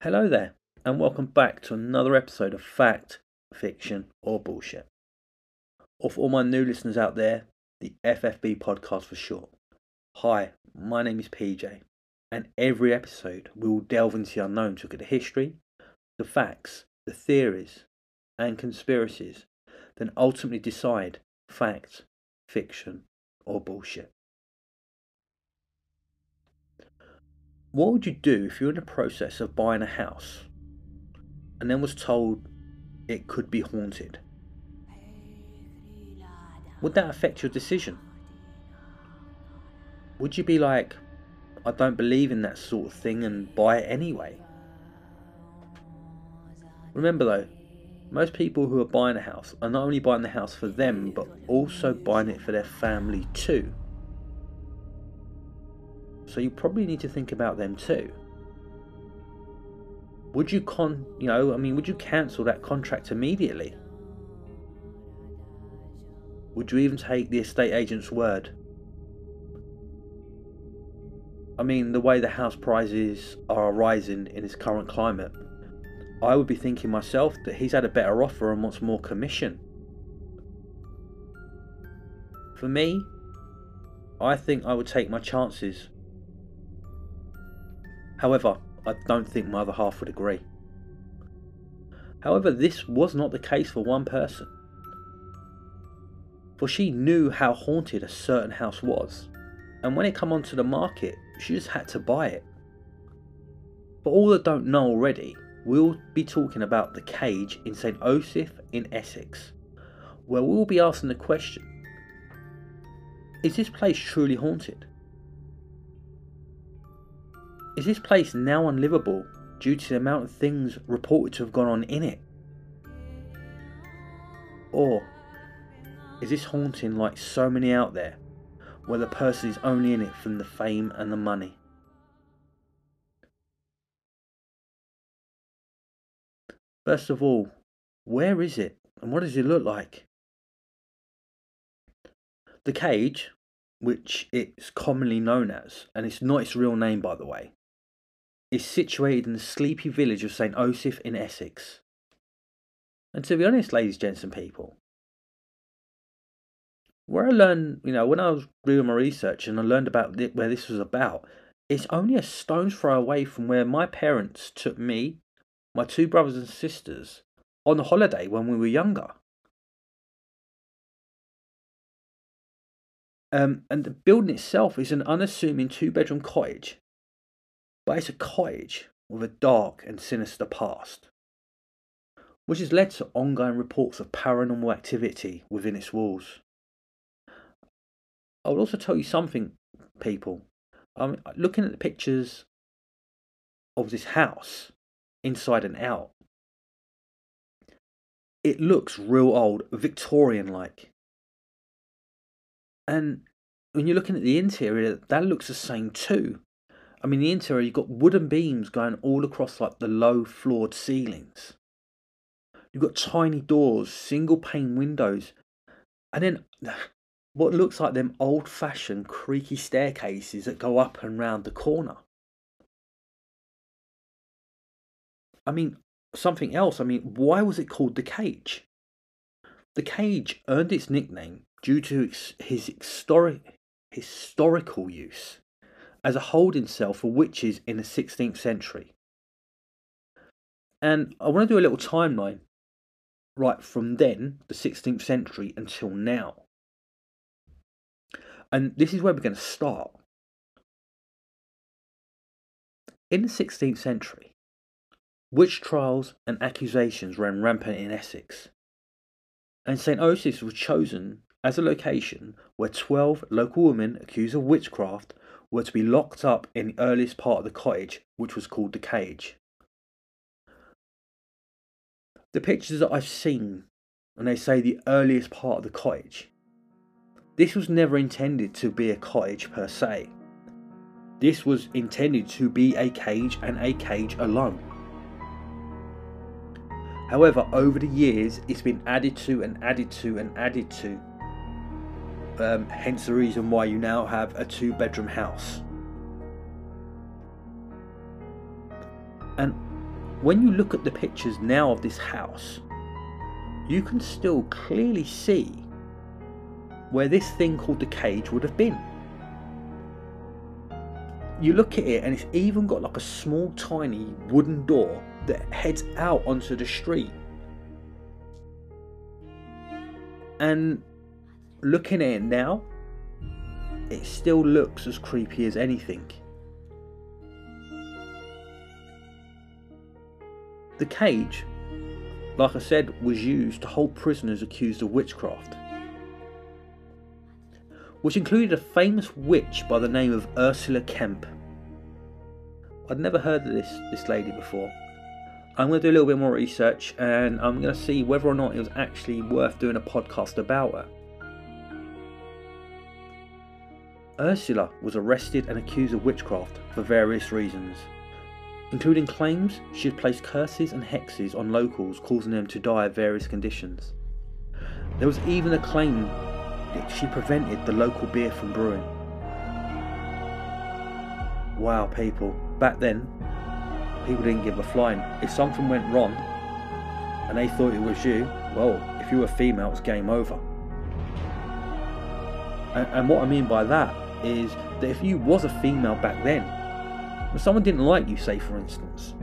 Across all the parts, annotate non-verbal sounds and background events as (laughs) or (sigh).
Hello there, and welcome back to another episode of Fact, Fiction, or Bullshit. Or for all my new listeners out there, the FFB podcast for short. Hi, my name is PJ, and every episode we will delve into the unknown to look at the history, the facts, the theories, and conspiracies, then ultimately decide fact, fiction, or bullshit. What would you do if you're in the process of buying a house and then was told it could be haunted? Would that affect your decision? Would you be like, I don't believe in that sort of thing and buy it anyway? Remember though, most people who are buying a house are not only buying the house for them, but also buying it for their family too. So you probably need to think about them too. Would you con, you know, I mean, would you cancel that contract immediately? Would you even take the estate agent's word? I mean, the way the house prices are rising in this current climate, I would be thinking myself that he's had a better offer and wants more commission. For me, I think I would take my chances However, I don't think my other half would agree. However, this was not the case for one person. For she knew how haunted a certain house was, and when it came onto the market, she just had to buy it. For all that don't know already, we'll be talking about the cage in St. Osyth in Essex, where we'll be asking the question Is this place truly haunted? Is this place now unlivable due to the amount of things reported to have gone on in it? Or is this haunting like so many out there, where the person is only in it from the fame and the money? First of all, where is it and what does it look like? The cage, which it's commonly known as, and it's not its real name by the way, is situated in the sleepy village of St. Osyth in Essex. And to be honest, ladies, gents, and people, where I learned, you know, when I was doing my research and I learned about where this was about, it's only a stone's throw away from where my parents took me, my two brothers and sisters, on a holiday when we were younger. Um, and the building itself is an unassuming two bedroom cottage but it's a cottage with a dark and sinister past, which has led to ongoing reports of paranormal activity within its walls. I will also tell you something, people. I'm looking at the pictures of this house, inside and out. It looks real old, Victorian like. And when you're looking at the interior, that looks the same too. I mean, the interior, you've got wooden beams going all across like the low floored ceilings. You've got tiny doors, single pane windows, and then (sighs) what looks like them old fashioned creaky staircases that go up and round the corner. I mean, something else. I mean, why was it called the cage? The cage earned its nickname due to his historic, historical use as a holding cell for witches in the 16th century. And I want to do a little timeline right from then, the 16th century, until now. And this is where we're going to start. In the 16th century, witch trials and accusations ran rampant in Essex, and St. Osyth's was chosen as a location where 12 local women accused of witchcraft were to be locked up in the earliest part of the cottage, which was called the cage. The pictures that I've seen, and they say the earliest part of the cottage, this was never intended to be a cottage per se. This was intended to be a cage and a cage alone. However, over the years, it's been added to and added to and added to um, hence the reason why you now have a two bedroom house. And when you look at the pictures now of this house, you can still clearly see where this thing called the cage would have been. You look at it and it's even got like a small tiny wooden door that heads out onto the street. And looking at it now, it still looks as creepy as anything. The cage, like I said, was used to hold prisoners accused of witchcraft, which included a famous witch by the name of Ursula Kemp. I'd never heard of this, this lady before. I'm going to do a little bit more research and I'm going to see whether or not it was actually worth doing a podcast about her. Ursula was arrested and accused of witchcraft for various reasons, including claims she had placed curses and hexes on locals, causing them to die of various conditions. There was even a claim that she prevented the local beer from brewing. Wow, people, back then, people didn't give a flying. If something went wrong and they thought it was you, well, if you were female, it's game over. And, and what I mean by that is that if you was a female back then, when someone didn't like you, say for instance,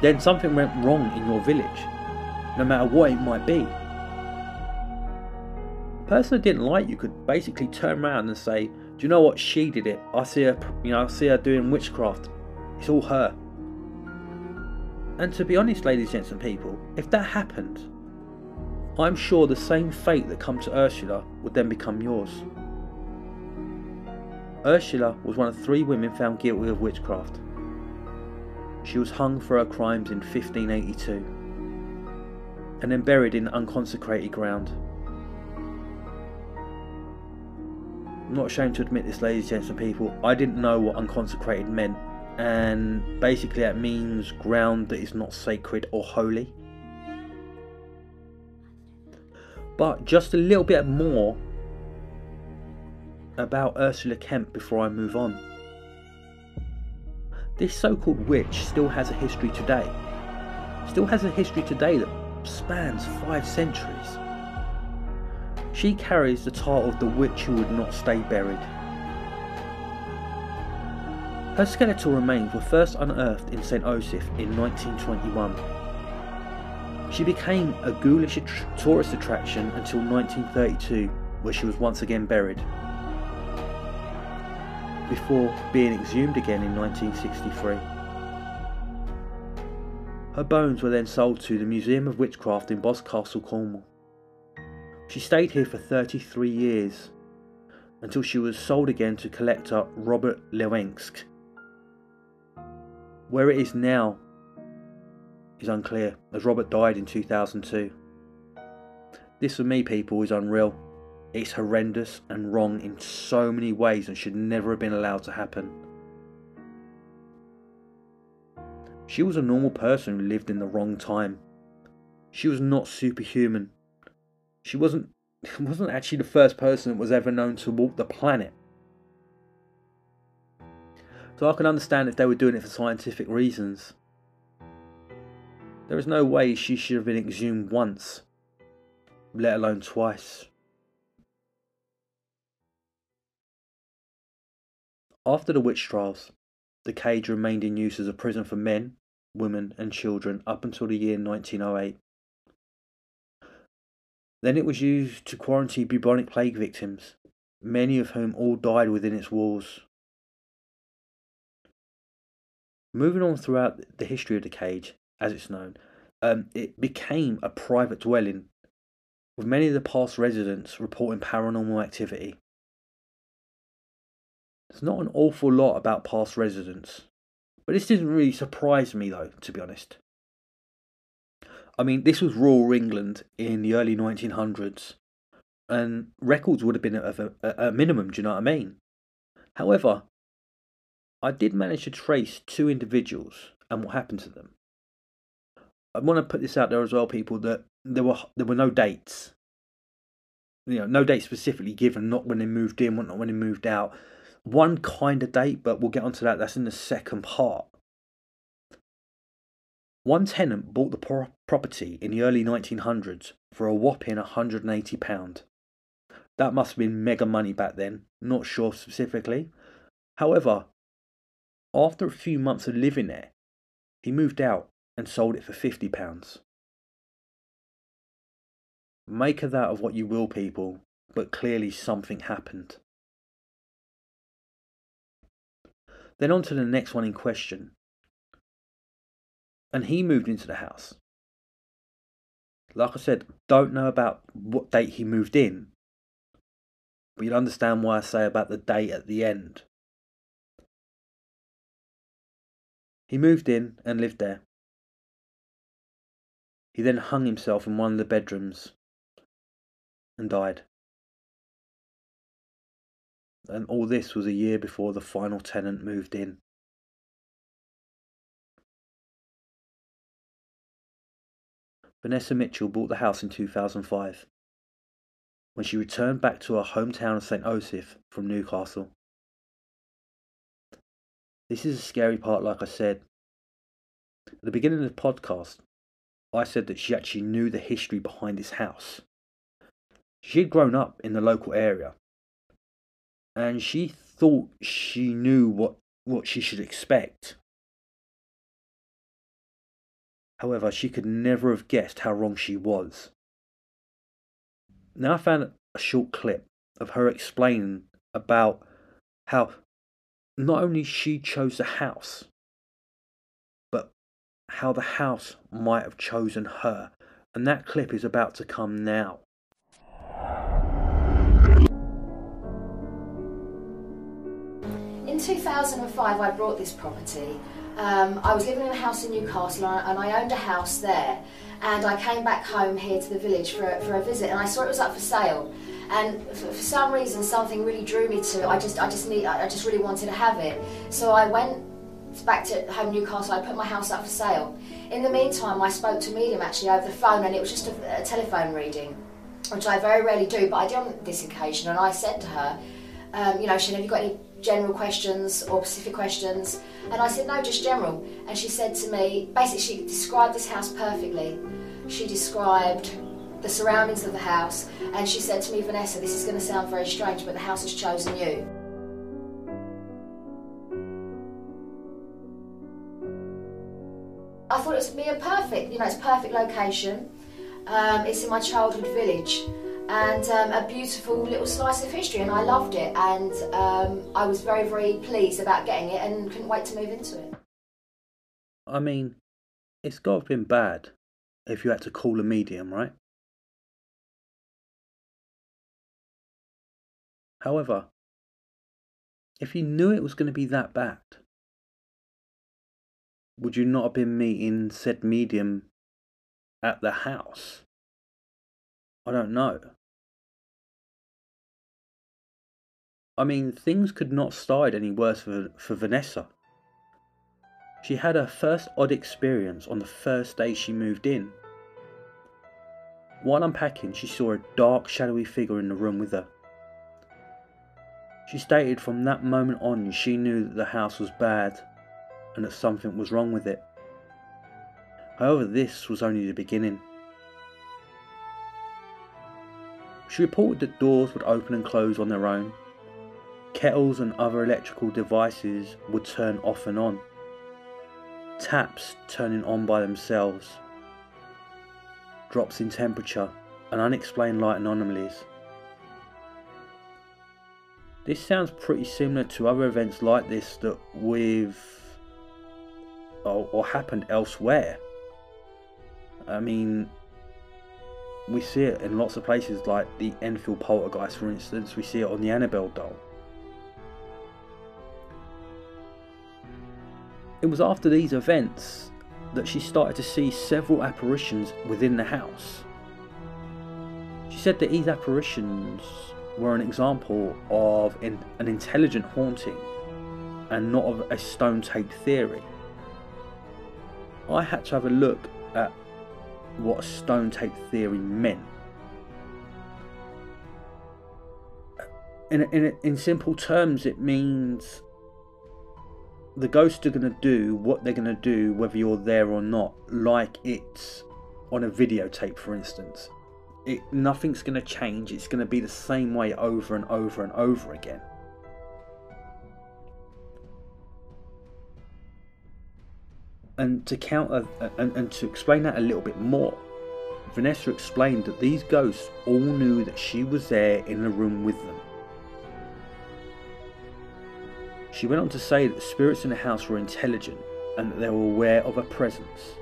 then something went wrong in your village, no matter what it might be. The person that didn't like you could basically turn around and say, "Do you know what? She did it. I see her. You know, I see her doing witchcraft. It's all her." And to be honest, ladies, gents, and people, if that happened, I'm sure the same fate that come to Ursula would then become yours. Ursula was one of three women found guilty of witchcraft. She was hung for her crimes in 1582 and then buried in unconsecrated ground. I'm not ashamed to admit this, ladies, and people. I didn't know what unconsecrated meant, and basically, that means ground that is not sacred or holy. But just a little bit more about Ursula Kemp before I move on. This so called witch still has a history today. Still has a history today that spans five centuries. She carries the title of the witch who would not stay buried. Her skeletal remains were first unearthed in St. Osyth in 1921. She became a ghoulish tourist attraction until 1932, where she was once again buried before being exhumed again in 1963. Her bones were then sold to the Museum of Witchcraft in Boscastle, Cornwall. She stayed here for 33 years until she was sold again to collector Robert Lenkiewicz. Where it is now is unclear, as Robert died in 2002. This for me, people, is unreal. It's horrendous and wrong in so many ways and should never have been allowed to happen. She was a normal person who lived in the wrong time. She was not superhuman. She wasn't (laughs) wasn't actually the first person that was ever known to walk the planet. So I can understand if they were doing it for scientific reasons. There is no way she should have been exhumed once, let alone twice. After the witch trials, the cage remained in use as a prison for men, women, and children up until the year 1908. Then it was used to quarantine bubonic plague victims, many of whom all died within its walls. Moving on throughout the history of the cage, as it's known, um, it became a private dwelling, with many of the past residents reporting paranormal activity. There's not an awful lot about past residents. But this didn't really surprise me, though, to be honest. I mean, this was rural England in the early 1900s, and records would have been at a, a minimum, do you know what I mean? However, I did manage to trace two individuals and what happened to them. I want to put this out there as well, people, that there were there were no dates. You know, no dates specifically given, not when they moved in, not when they moved out one kind of date, but we'll get onto that. That's in the second part. One tenant bought the pro- property in the early 1900s for a whopping £180. That must have been mega money back then, not sure specifically. However, after a few months of living there, he moved out and sold it for £50. Make of that of what you will, people, but clearly something happened. Then on to the next one in question. And he moved into the house. Like I said, don't know about what date he moved in, but you'll understand why I say about the date at the end. He moved in and lived there. He then hung himself in one of the bedrooms and died. And all this was a year before the final tenant moved in. Vanessa Mitchell bought the house in 2005 when she returned back to her hometown of St. Osyth from Newcastle. This is a scary part, like I said. At the beginning of the podcast, I said that she actually knew the history behind this house. She had grown up in the local area and she thought she knew what, what she should expect. However, she could never have guessed how wrong she was. Now I found a short clip of her explaining about how not only she chose the house, but how the house might have chosen her. And that clip is about to come now. 2005, I bought this property. Um, I was living in a house in Newcastle and I owned a house there. And I came back home here to the village for a, for a visit and I saw it was up for sale. And for, for some reason, something really drew me to it. I just, I just need, I just really wanted to have it. So I went back to home Newcastle. I put my house up for sale. In the meantime, I spoke to a medium actually over the phone, and it was just a, a telephone reading, which I very rarely do, but I did on this occasion. And I said to her, um, you know, she said, have you got any general questions or specific questions? And I said, no, just general. And she said to me, basically, she described this house perfectly. She described the surroundings of the house, and she said to me, Vanessa, this is going to sound very strange, but the house has chosen you. I thought it was a perfect, you know, it's perfect location. Um, it's in my childhood village and um, a beautiful little slice of history, and I loved it. And um, I was very, very pleased about getting it, and couldn't wait to move into it. I mean, it's got to have been bad if you had to call a medium, right? However, if you knew it was going to be that bad, would you not have been meeting said medium at the house? I don't know. I mean, things could not start any worse for, for Vanessa. She had her first odd experience on the first day she moved in. While unpacking, she saw a dark, shadowy figure in the room with her. She stated from that moment on she knew that the house was bad and that something was wrong with it. However, this was only the beginning. She reported that doors would open and close on their own. Kettles and other electrical devices would turn off and on. Taps turning on by themselves. Drops in temperature and unexplained light anomalies. This sounds pretty similar to other events like this that we've or, or happened elsewhere. I mean, we see it in lots of places like the Enfield poltergeist for instance. We see it on the Annabelle doll. It was after these events that she started to see several apparitions within the house. She said that these apparitions were an example of an intelligent haunting and not of a stone tape theory. I had to have a look at what stone tape theory meant. In, in, in simple terms, it means the ghosts are going to do what they're going to do whether you're there or not, like it's on a videotape, for instance. It, nothing's going to change, it's going to be the same way over and over and over again. And to counter and, and to explain that a little bit more, Vanessa explained that these ghosts all knew that she was there in the room with them. She went on to say that the spirits in the house were intelligent and that they were aware of her presence.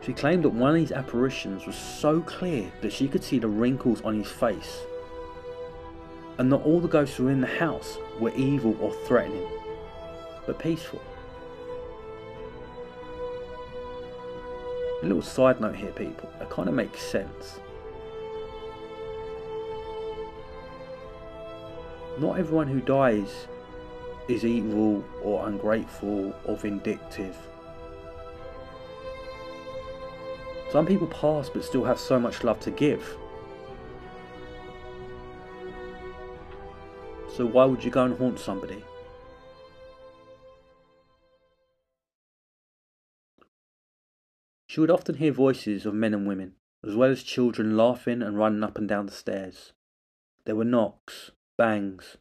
She claimed that one of these apparitions was so clear that she could see the wrinkles on his face, and not all the ghosts who were in the house were evil or threatening, but peaceful. A little side note here, people, It kind of makes sense. Not everyone who dies is evil or ungrateful or vindictive. Some people pass but still have so much love to give. So why would you go and haunt somebody? She would often hear voices of men and women, as well as children laughing and running up and down the stairs. There were knocks, bangs,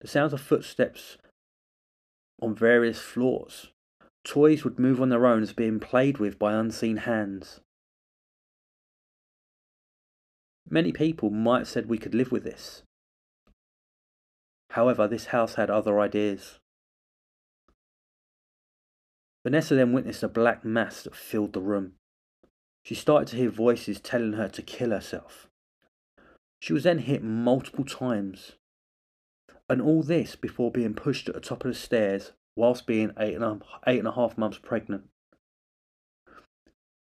the sounds of footsteps on various floors. Toys would move on their own as being played with by unseen hands. Many people might have said we could live with this. However, this house had other ideas. Vanessa then witnessed a black mass that filled the room. She started to hear voices telling her to kill herself. She was then hit multiple times. And all this before being pushed at the top of the stairs whilst being eight and a, eight and a half months pregnant.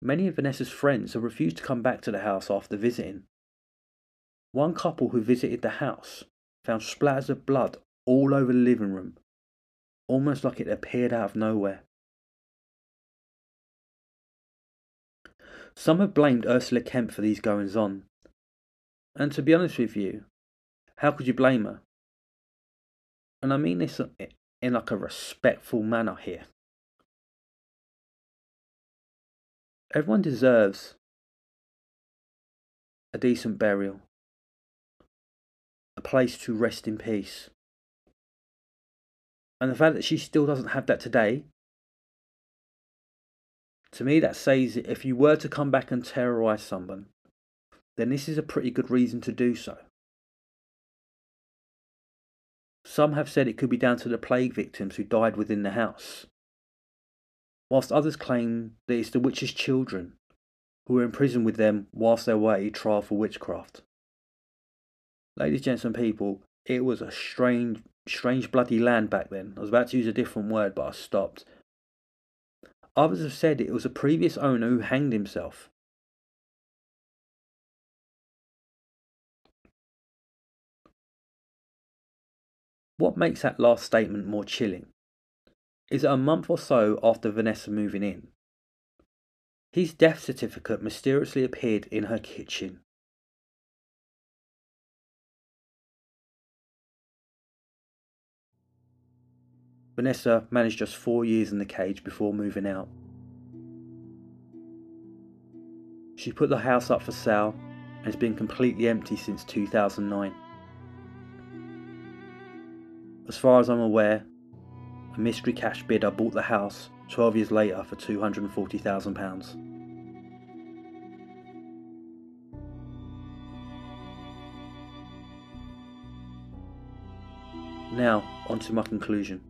Many of Vanessa's friends have refused to come back to the house after visiting. One couple who visited the house found splatters of blood all over the living room, almost like it appeared out of nowhere. Some have blamed Ursula Kemp for these goings on. And to be honest with you, how could you blame her? And I mean this in like a respectful manner here. Everyone deserves a decent burial, a place to rest in peace. And the fact that she still doesn't have that today to me, that says if you were to come back and terrorize someone, then this is a pretty good reason to do so. Some have said it could be down to the plague victims who died within the house, whilst others claim that it's the witch's children who were imprisoned with them whilst they were a trial for witchcraft. Ladies, gents, and people, it was a strange, strange bloody land back then. I was about to use a different word, but I stopped Others have said it was a previous owner who hanged himself. What makes that last statement more chilling is that a month or so after Vanessa moving in, his death certificate mysteriously appeared in her kitchen. Vanessa managed just four years in the cage before moving out. She put the house up for sale and has been completely empty since 2009. As far as I'm aware, a mystery cash bidder bought the house 12 years later for £240,000. Now, on to my conclusion.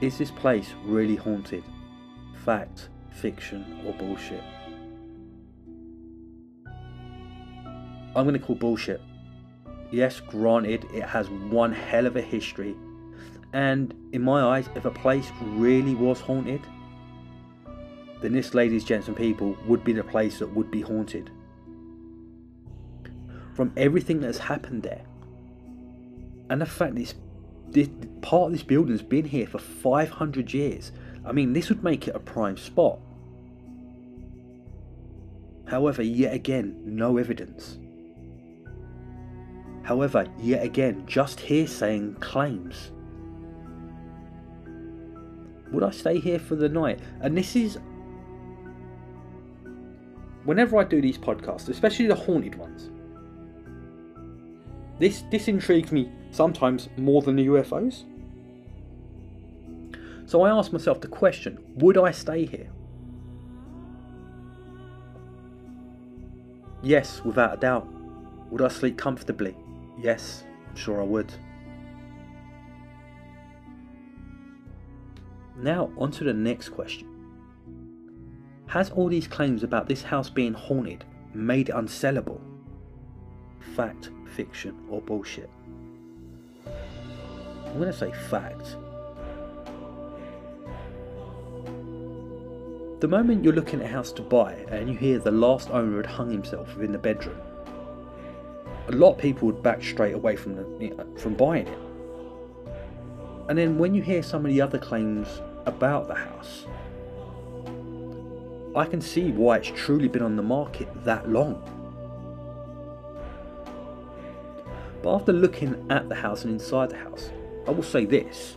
Is this place really haunted? Fact, fiction, or bullshit? I'm going to call bullshit. Yes, granted, it has one hell of a history. And in my eyes, if a place really was haunted, then this, ladies, gents, and people, would be the place that would be haunted. From everything that's happened there, and the fact that it's this part of this building has been here for 500 years. I mean, this would make it a prime spot. However, yet again, no evidence. However, yet again, just hearsay and claims. Would I stay here for the night? And this is. Whenever I do these podcasts, especially the haunted ones, this this intrigues me sometimes more than the UFOs. So I asked myself the question: Would I stay here? Yes, without a doubt. Would I sleep comfortably? Yes, I'm sure I would. Now, on to the next question. Has all these claims about this house being haunted made it unsellable? Fact, fiction, or bullshit? I'm going to say fact. The moment you're looking at a house to buy and you hear the last owner had hung himself within the bedroom, a lot of people would back straight away from the, from buying it. And then when you hear some of the other claims about the house, I can see why it's truly been on the market that long. But after looking at the house and inside the house, I will say this.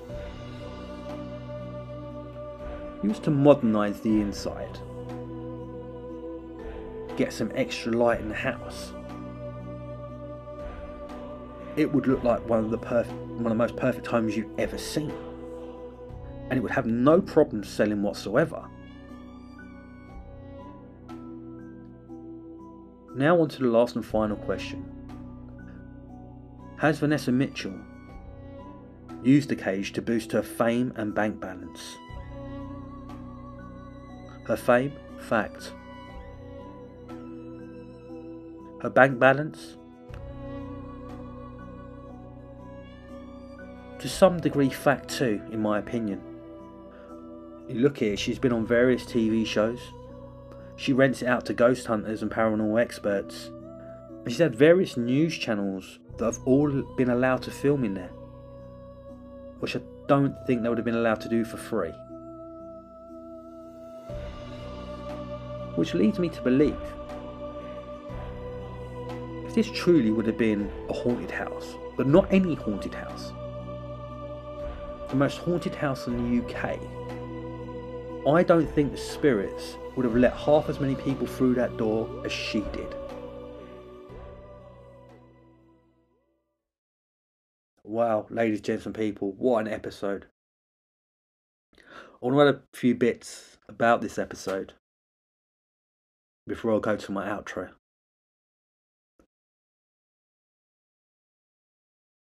Used to modernise the inside, get some extra light in the house, it would look like one of the perfect, one of the most perfect homes you've ever seen, and it would have no problem selling whatsoever. Now on to the last and final question. Has Vanessa Mitchell used the cage to boost her fame and bank balance? Her fame? Fact. Her bank balance? To some degree, fact too, in my opinion. You look here, she's been on various TV shows. She rents it out to ghost hunters and paranormal experts. And she's had various news channels that have all been allowed to film in there. Which I don't think they would have been allowed to do for free. Which leads me to believe if this truly would have been a haunted house, but not any haunted house, the most haunted house in the UK, I don't think the spirits would have let half as many people through that door as she did. Wow, ladies, gents, and people, what an episode. I want to add a few bits about this episode before I go to my outro.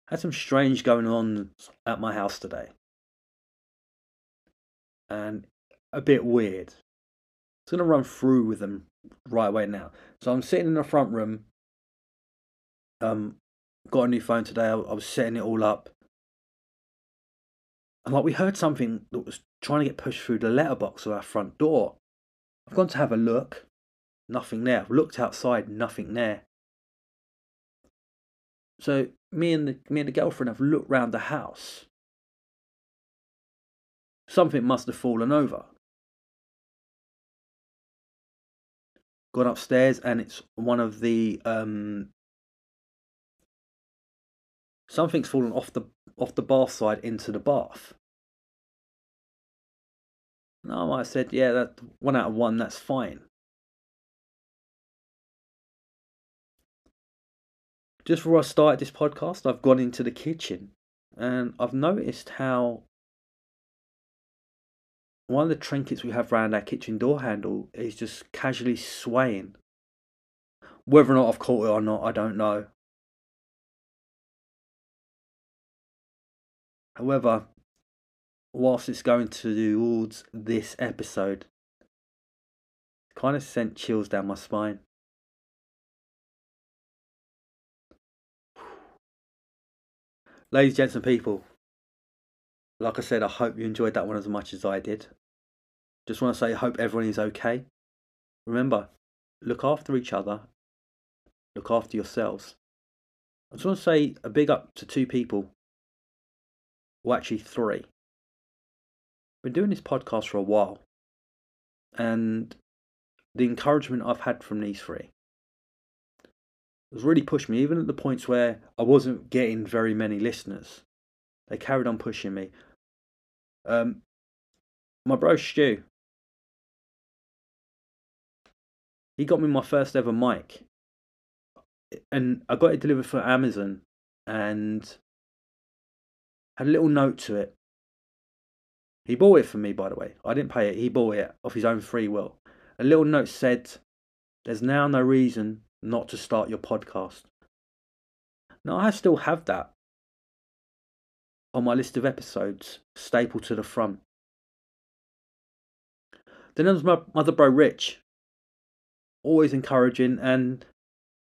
Had some strange going on at my house today. And a bit weird. I'm going to run through with them right away now. So I'm sitting in the front room. Um, got a new phone today. I, I was setting it all up. And like we heard something that was trying to get pushed through the letterbox of our front door. I've gone to have a look. Nothing there. I've looked outside, nothing there. So me and the me and the girlfriend have looked round the house. Something must have fallen over. Gone upstairs and it's one of the um something's fallen off the off the bath side into the bath. No, I might have said, yeah, that one out of one, that's fine. just before I started this podcast, I've gone into the kitchen and I've noticed how one of the trinkets we have around our kitchen door handle is just casually swaying. Whether or not I've caught it or not, I don't know. However, whilst it's going towards this episode, kind of sent chills down my spine. Ladies, gents, and people, like I said, I hope you enjoyed that one as much as I did. Just want to say, I hope everyone is okay. Remember, look after each other, look after yourselves. I just want to say a big up to two people, well, actually, three. Been doing this podcast for a while, and the encouragement I've had from these three has really pushed me, even at the points where I wasn't getting very many listeners. They carried on pushing me. Um, my bro Stu. He got me my first ever mic. And I got it delivered from Amazon and had a little note to it. He bought it for me, by the way. I didn't pay it. He bought it off his own free will. A little note said, There's now no reason not to start your podcast. Now, I still have that on my list of episodes, stapled to the front. Then there was my mother bro Rich, always encouraging, and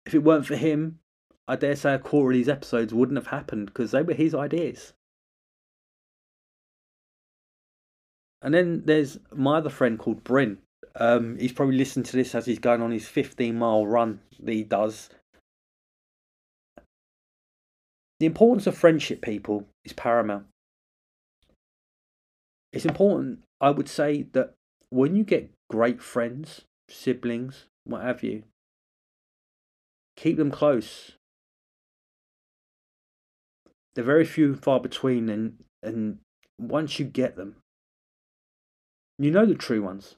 if it weren't for him, I dare say a quarter of these episodes wouldn't have happened because they were his ideas. And then there's my other friend called Bryn. Um, he's probably listening to this as he's going on his 15 mile run that he does. The importance of friendship, people, is paramount. It's important, I would say, that when you get great friends, siblings, what have you, keep them close. They're very few and far between, and, and once you get them, you know the true ones.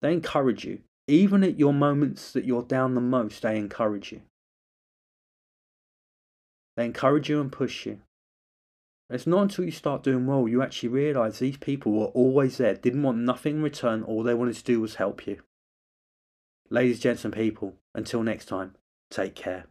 They encourage you. Even at your moments that you're down the most, they encourage you. They encourage you and push you. It's not until you start doing well you actually realise these people were always there, didn't want nothing in return, all they wanted to do was help you. Ladies, gents, and people, until next time, take care.